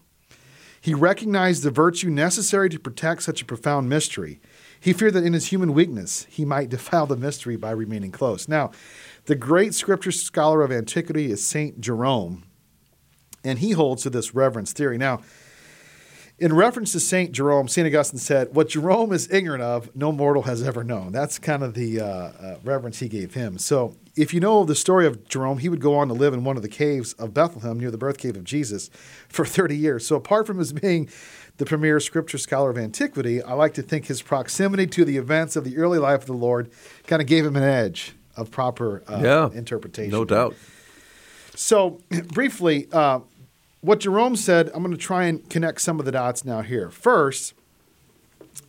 He recognized the virtue necessary to protect such a profound mystery. He feared that in his human weakness, he might defile the mystery by remaining close. Now, the great scripture scholar of antiquity is St. Jerome, and he holds to this reverence theory. Now, in reference to St. Jerome, St. Augustine said, What Jerome is ignorant of, no mortal has ever known. That's kind of the uh, uh, reverence he gave him. So, if you know the story of Jerome, he would go on to live in one of the caves of Bethlehem near the birth cave of Jesus for 30 years. So, apart from his being the premier scripture scholar of antiquity, I like to think his proximity to the events of the early life of the Lord kind of gave him an edge of proper uh, yeah, interpretation. No doubt. So, briefly, uh, what Jerome said, I'm going to try and connect some of the dots now here. First,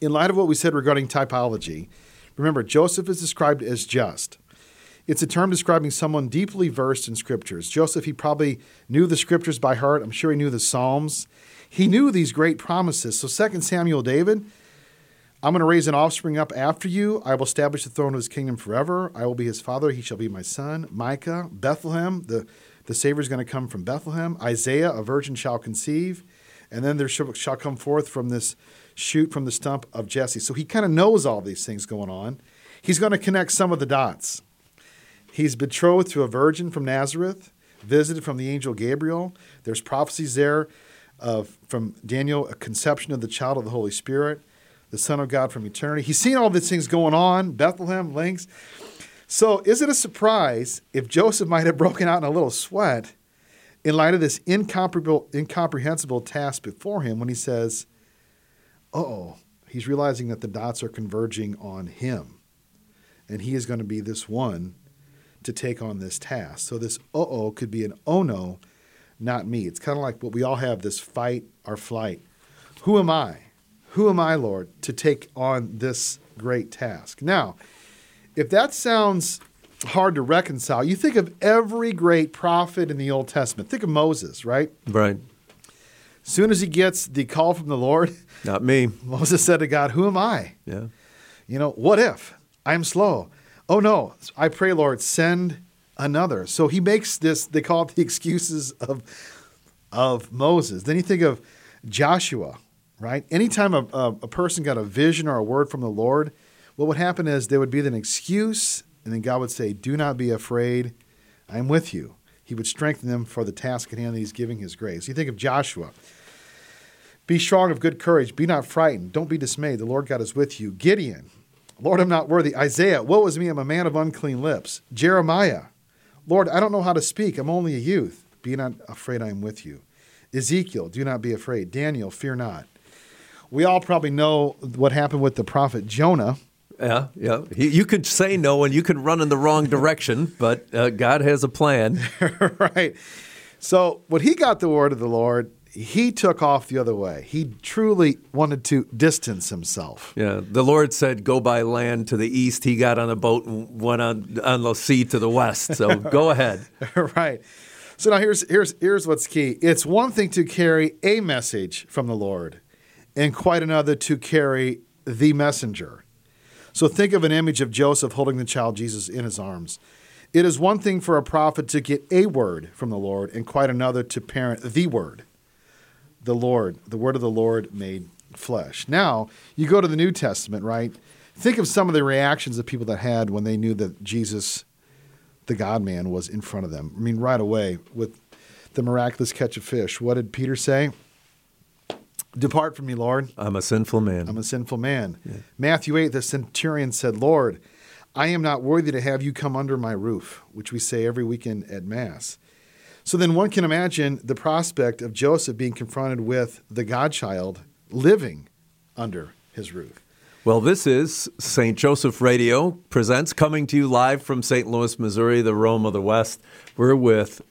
in light of what we said regarding typology, remember, Joseph is described as just. It's a term describing someone deeply versed in scriptures. Joseph, he probably knew the scriptures by heart. I'm sure he knew the Psalms. He knew these great promises. So 2 Samuel David, I'm going to raise an offspring up after you. I will establish the throne of his kingdom forever. I will be his father. He shall be my son. Micah, Bethlehem, the the Savior is going to come from Bethlehem. Isaiah, a virgin shall conceive. And then there shall, shall come forth from this shoot from the stump of Jesse. So he kind of knows all these things going on. He's going to connect some of the dots. He's betrothed to a virgin from Nazareth, visited from the angel Gabriel. There's prophecies there of from Daniel, a conception of the child of the Holy Spirit, the Son of God from eternity. He's seen all these things going on, Bethlehem, links. So, is it a surprise if Joseph might have broken out in a little sweat in light of this incomprehensible, incomprehensible task before him when he says, oh, he's realizing that the dots are converging on him. And he is going to be this one to take on this task. So, this oh could be an oh no, not me. It's kind of like what we all have this fight or flight. Who am I? Who am I, Lord, to take on this great task? Now, if that sounds hard to reconcile, you think of every great prophet in the Old Testament. Think of Moses, right? Right. As soon as he gets the call from the Lord, not me. Moses said to God, Who am I? Yeah. You know, what if I'm slow? Oh no, I pray, Lord, send another. So he makes this, they call it the excuses of, of Moses. Then you think of Joshua, right? Anytime a, a, a person got a vision or a word from the Lord, what would happen is there would be an excuse, and then God would say, Do not be afraid, I'm with you. He would strengthen them for the task at hand that He's giving His grace. You think of Joshua. Be strong of good courage. Be not frightened. Don't be dismayed. The Lord God is with you. Gideon. Lord, I'm not worthy. Isaiah. Woe is me. I'm a man of unclean lips. Jeremiah. Lord, I don't know how to speak. I'm only a youth. Be not afraid. I am with you. Ezekiel. Do not be afraid. Daniel. Fear not. We all probably know what happened with the prophet Jonah yeah, yeah. He, you could say no and you could run in the wrong direction, but uh, God has a plan. right. So when he got the word of the Lord, he took off the other way. He truly wanted to distance himself. Yeah. The Lord said, go by land to the east. He got on a boat and went on, on the sea to the west. So go ahead. right. So now here's, here's, here's what's key it's one thing to carry a message from the Lord, and quite another to carry the messenger. So think of an image of Joseph holding the child Jesus in his arms. It is one thing for a prophet to get a word from the Lord, and quite another to parent the word, the Lord, the word of the Lord made flesh. Now, you go to the New Testament, right? Think of some of the reactions of people that had when they knew that Jesus, the God man, was in front of them. I mean, right away with the miraculous catch of fish. What did Peter say? Depart from me, Lord. I'm a sinful man. I'm a sinful man. Matthew 8, the centurion said, Lord, I am not worthy to have you come under my roof, which we say every weekend at Mass. So then one can imagine the prospect of Joseph being confronted with the Godchild living under his roof. Well, this is St. Joseph Radio presents coming to you live from St. Louis, Missouri, the Rome of the West. We're with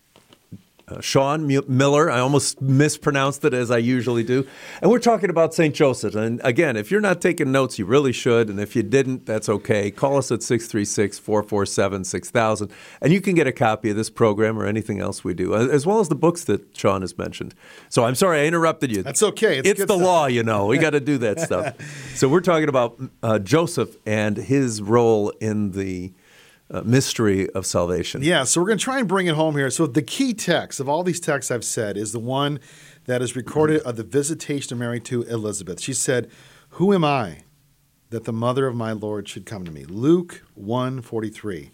uh, Shawn M- Miller. I almost mispronounced it as I usually do. And we're talking about St. Joseph. And again, if you're not taking notes, you really should. And if you didn't, that's okay. Call us at 636 447 6000. And you can get a copy of this program or anything else we do, as well as the books that Shawn has mentioned. So I'm sorry I interrupted you. That's okay. It's It's, the stuff. law, you know. We got to do that stuff. So we're talking about uh, Joseph and his role in the uh, mystery of salvation. Yeah, so we're going to try and bring it home here. So the key text of all these texts I've said is the one that is recorded of the visitation of Mary to Elizabeth. She said, "Who am I that the mother of my Lord should come to me?" Luke 1:43.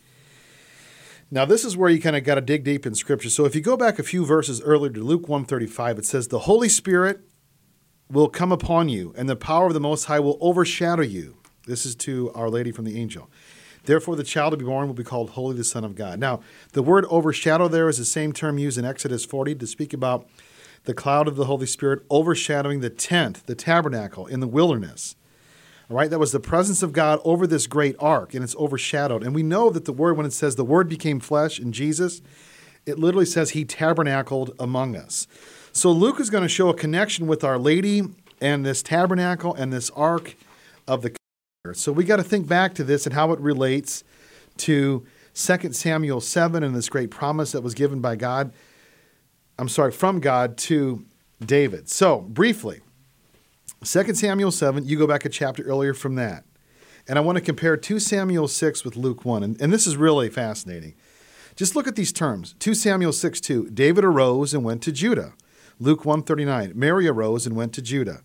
Now this is where you kind of got to dig deep in scripture. So if you go back a few verses earlier to Luke 1:35, it says, "The Holy Spirit will come upon you, and the power of the Most High will overshadow you." This is to Our Lady from the angel. Therefore, the child to be born will be called Holy, the Son of God. Now, the word overshadow there is the same term used in Exodus 40 to speak about the cloud of the Holy Spirit overshadowing the tent, the tabernacle in the wilderness. All right, that was the presence of God over this great ark, and it's overshadowed. And we know that the word, when it says the word became flesh in Jesus, it literally says he tabernacled among us. So Luke is going to show a connection with Our Lady and this tabernacle and this ark of the so we got to think back to this and how it relates to 2 Samuel 7 and this great promise that was given by God. I'm sorry, from God to David. So, briefly, 2 Samuel 7, you go back a chapter earlier from that. And I want to compare 2 Samuel 6 with Luke 1. And, and this is really fascinating. Just look at these terms. 2 Samuel 6 2, David arose and went to Judah. Luke 139, Mary arose and went to Judah.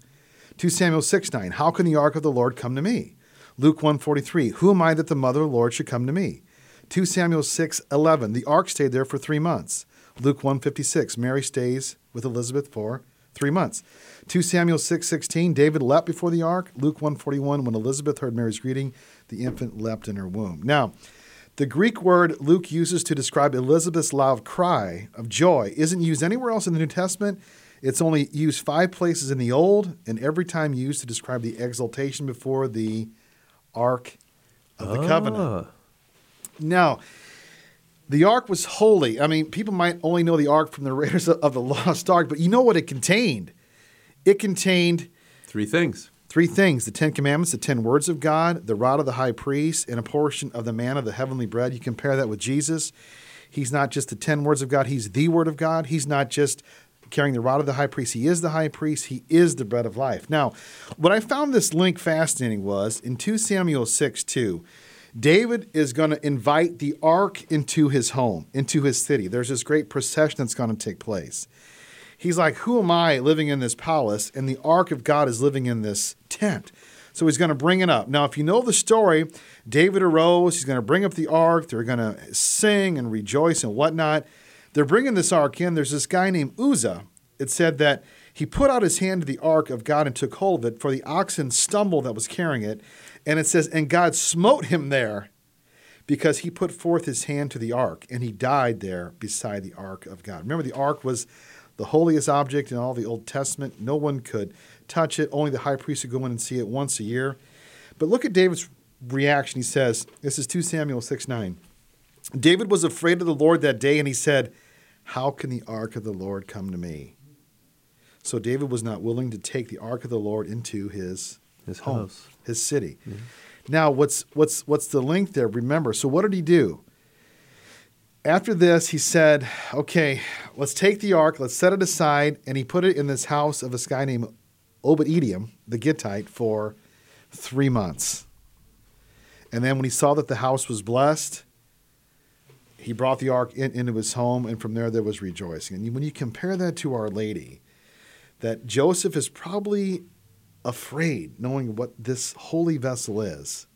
2 Samuel 6 9, how can the ark of the Lord come to me? Luke 1:43, who am I that the mother of the Lord should come to me? 2 Samuel 6:11, the ark stayed there for three months. Luke 1:56, Mary stays with Elizabeth for three months. 2 Samuel 6 16, David leapt before the ark. Luke 1:41, when Elizabeth heard Mary's greeting, the infant leapt in her womb. Now, the Greek word Luke uses to describe Elizabeth's loud cry of joy isn't used anywhere else in the New Testament. It's only used five places in the Old, and every time used to describe the exaltation before the Ark of the Covenant. Ah. Now, the Ark was holy. I mean, people might only know the Ark from the Raiders of the Lost Ark, but you know what it contained? It contained Three things. Three things the Ten Commandments, the Ten Words of God, the rod of the high priest, and a portion of the manna, the heavenly bread. You compare that with Jesus. He's not just the Ten Words of God, he's the Word of God. He's not just carrying the rod of the high priest, he is the high priest, he is the bread of life. Now, what I found this link fascinating was in 2 Samuel 6 2, David is going to invite the ark into his home, into his city. There's this great procession that's going to take place. He's like, Who am I living in this palace? And the ark of God is living in this tent. So he's going to bring it up. Now, if you know the story, David arose, he's going to bring up the ark, they're going to sing and rejoice and whatnot. They're bringing this ark in. There's this guy named Uzzah. It said that he put out his hand to the ark of God and took hold of it, for the oxen stumbled that was carrying it. And it says, And God smote him there because he put forth his hand to the ark, and he died there beside the ark of God. Remember, the ark was the holiest object in all the Old Testament. No one could touch it, only the high priest would go in and see it once a year. But look at David's reaction. He says, This is 2 Samuel 6 9. David was afraid of the Lord that day, and he said, How can the ark of the Lord come to me? So David was not willing to take the ark of the Lord into his, His home, house. his city. Now, what's what's what's the link there? Remember, so what did he do? After this, he said, "Okay, let's take the ark, let's set it aside," and he put it in this house of this guy named Obed Edom, the Gittite, for three months. And then when he saw that the house was blessed, He brought the ark in, into his home, and from there there was rejoicing. And when you compare that to Our Lady, that Joseph is probably afraid knowing what this holy vessel is.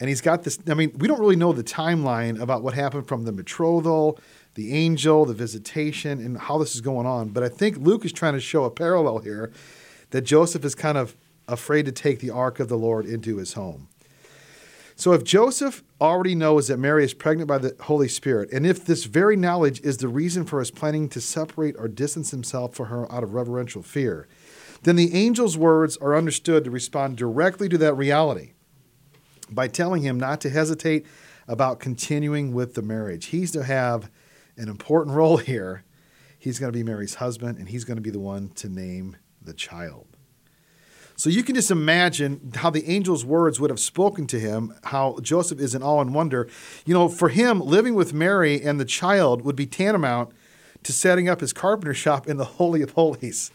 And he's got this, I mean, we don't really know the timeline about what happened from the betrothal, the angel, the visitation, and how this is going on. But I think Luke is trying to show a parallel here that Joseph is kind of afraid to take the ark of the Lord into his home. So if Joseph already knows that Mary is pregnant by the Holy Spirit, and if this very knowledge is the reason for his planning to separate or distance himself from her out of reverential fear, then the angel's words are understood to respond directly to that reality by telling him not to hesitate about continuing with the marriage. He's to have an important role here. He's going to be Mary's husband, and he's going to be the one to name the child. So you can just imagine how the angel's words would have spoken to him, how Joseph is in awe and wonder. You know, for him, living with Mary and the child would be tantamount to setting up his carpenter shop in the Holy of Holies.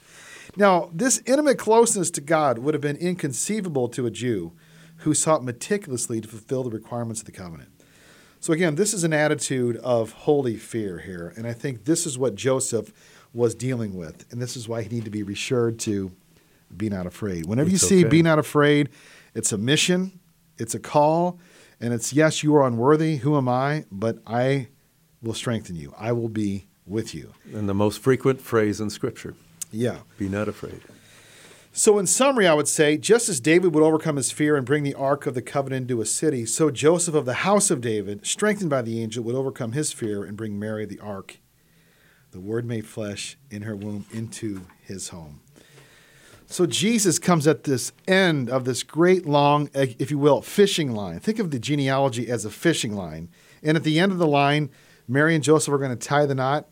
Now, this intimate closeness to God would have been inconceivable to a Jew who sought meticulously to fulfill the requirements of the covenant. So, again, this is an attitude of holy fear here. And I think this is what Joseph was dealing with. And this is why he needed to be reassured to be not afraid. Whenever It's you see okay. be not afraid, it's a mission, it's a call, and it's yes, you are unworthy. Who am I? But I will strengthen you, I will be with you. And the most frequent phrase in Scripture Yeah. be not afraid. So, in summary, I would say just as David would overcome his fear and bring the ark of the covenant into a city, so Joseph of the house of David, strengthened by the angel, would overcome his fear and bring Mary the ark, the word made flesh, in her womb into his home. So, Jesus comes at this end of this great, long, eh, if you will, fishing line. Think of the genealogy as a fishing line. And at the end of the line, Mary and Joseph are going to tie the knot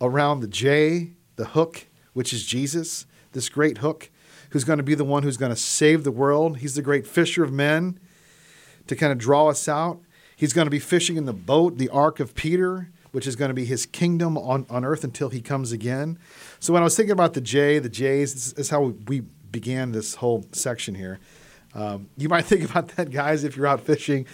around the J, the hook, which is Jesus, this great hook, who's going to be the one who's going to save the world. He's the great fisher of men to kind of draw us out. He's going to be fishing in the boat, the ark of Peter, which is going to be his kingdom on, on earth until he comes again. So when I was thinking about the J, the J's, this is how we began this whole section here. Um, you might think about that, guys, if you're out fishing.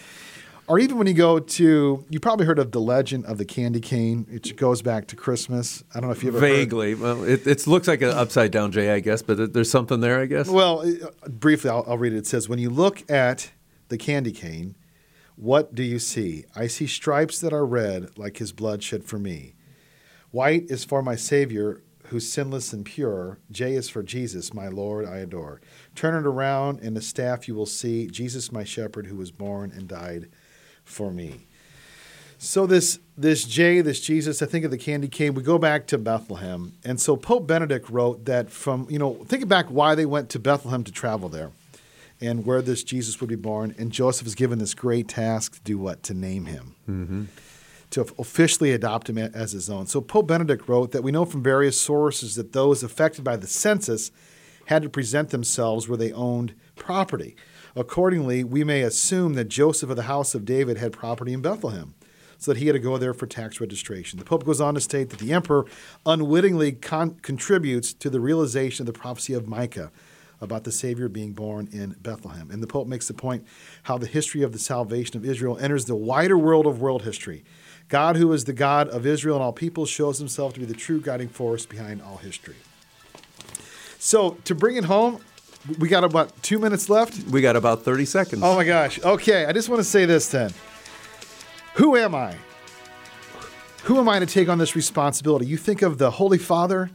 Or even when you go to, you probably heard of the legend of the candy cane. It goes back to Christmas. I don't know if you ever heard- Vaguely. Well, it, it looks like an upside down J, I guess, but there's something there, I guess. Well, uh, briefly, I'll, I'll read it. It says, When you look at the candy cane, what do you see? I see stripes that are red, like his blood shed for me. White is for my Savior, who's sinless and pure. J is for Jesus, my Lord, I adore. Turn it around, and the staff you will see Jesus, my shepherd, who was born and died for me. So this this J, this Jesus, I think of the candy cane. We go back to Bethlehem, and so Pope Benedict wrote that from you know think back why they went to Bethlehem to travel there, and where this Jesus would be born. And Joseph is given this great task to do what to name him, mm-hmm. to officially adopt him as his own. So Pope Benedict wrote that we know from various sources that those affected by the census had to present themselves where they owned property. Accordingly, we may assume that Joseph of the house of David had property in Bethlehem, so that he had to go there for tax registration. The Pope goes on to state that the emperor unwittingly con- contributes to the realization of the prophecy of Micah about the Savior being born in Bethlehem. And the Pope makes the point how the history of the salvation of Israel enters the wider world of world history. God, who is the God of Israel and all people, shows himself to be the true guiding force behind all history. So, to bring it home, we got about two minutes left. we got about 30 seconds. Oh my gosh. Okay, I just want to say this then. Who am I? Who am I to take on this responsibility? You think of the Holy Father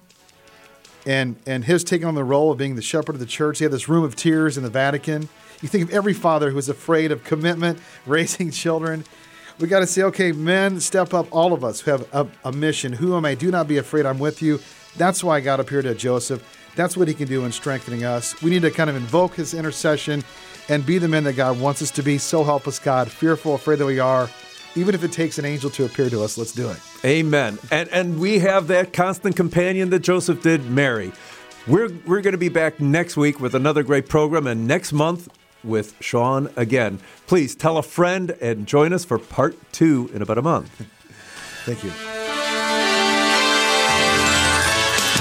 and and his taking on the role of being the shepherd of the church. He had this room of tears in the Vatican. You think of every father who is afraid of commitment, raising children. We got to say, okay, men, step up. All of us who have a, a mission. Who am I? Do not be afraid. I'm with you. That's why God appeared to Joseph. That's what he can do in strengthening us. We need to kind of invoke his intercession and be the men that God wants us to be. So help us, God. Fearful, afraid that we are. Even if it takes an angel to appear to us, let's do it. Amen. And and we have that constant companion that Joseph did, Mary. We're we're going to be back next week with another great program, and next month with Shawn again. Please tell a friend and join us for part two in about a month. Thank you.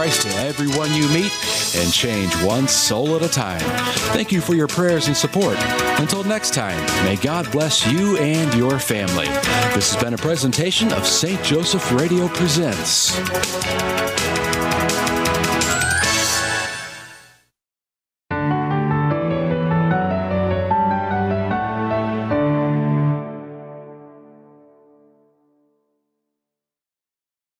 Christ to everyone you meet and change one soul at a time. Thank you for your prayers and support. Until next time, may God bless you and your family. This has been a presentation of St. Joseph Radio Presents.